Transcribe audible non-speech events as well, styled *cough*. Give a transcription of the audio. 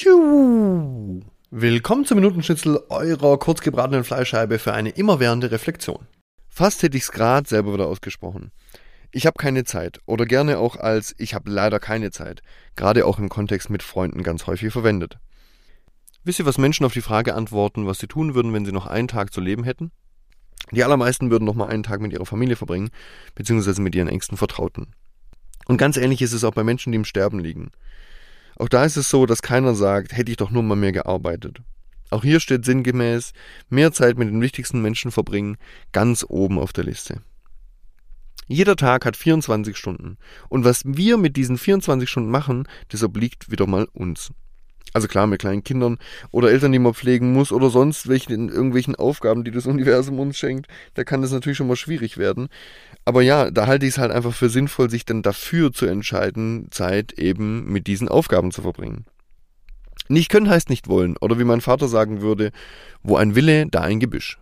Tschu. Willkommen zum Minutenschnitzel eurer kurzgebratenen Fleischscheibe für eine immerwährende Reflexion. Fast hätte ich's grad selber wieder ausgesprochen. Ich habe keine Zeit oder gerne auch als ich habe leider keine Zeit, gerade auch im Kontext mit Freunden ganz häufig verwendet. Wisst ihr, was Menschen auf die Frage antworten, was sie tun würden, wenn sie noch einen Tag zu leben hätten? Die allermeisten würden noch mal einen Tag mit ihrer Familie verbringen, beziehungsweise mit ihren engsten Vertrauten. Und ganz ähnlich ist es auch bei Menschen, die im Sterben liegen. Auch da ist es so, dass keiner sagt, hätte ich doch nur mal mehr gearbeitet. Auch hier steht sinngemäß, mehr Zeit mit den wichtigsten Menschen verbringen, ganz oben auf der Liste. Jeder Tag hat 24 Stunden. Und was wir mit diesen 24 Stunden machen, das obliegt wieder mal uns. Also klar, mit kleinen Kindern oder Eltern, die man pflegen muss oder sonst welchen, irgendwelchen Aufgaben, die das *laughs* Universum uns schenkt, da kann das natürlich schon mal schwierig werden. Aber ja, da halte ich es halt einfach für sinnvoll, sich dann dafür zu entscheiden, Zeit eben mit diesen Aufgaben zu verbringen. Nicht können heißt nicht wollen, oder wie mein Vater sagen würde, wo ein Wille, da ein Gebüsch.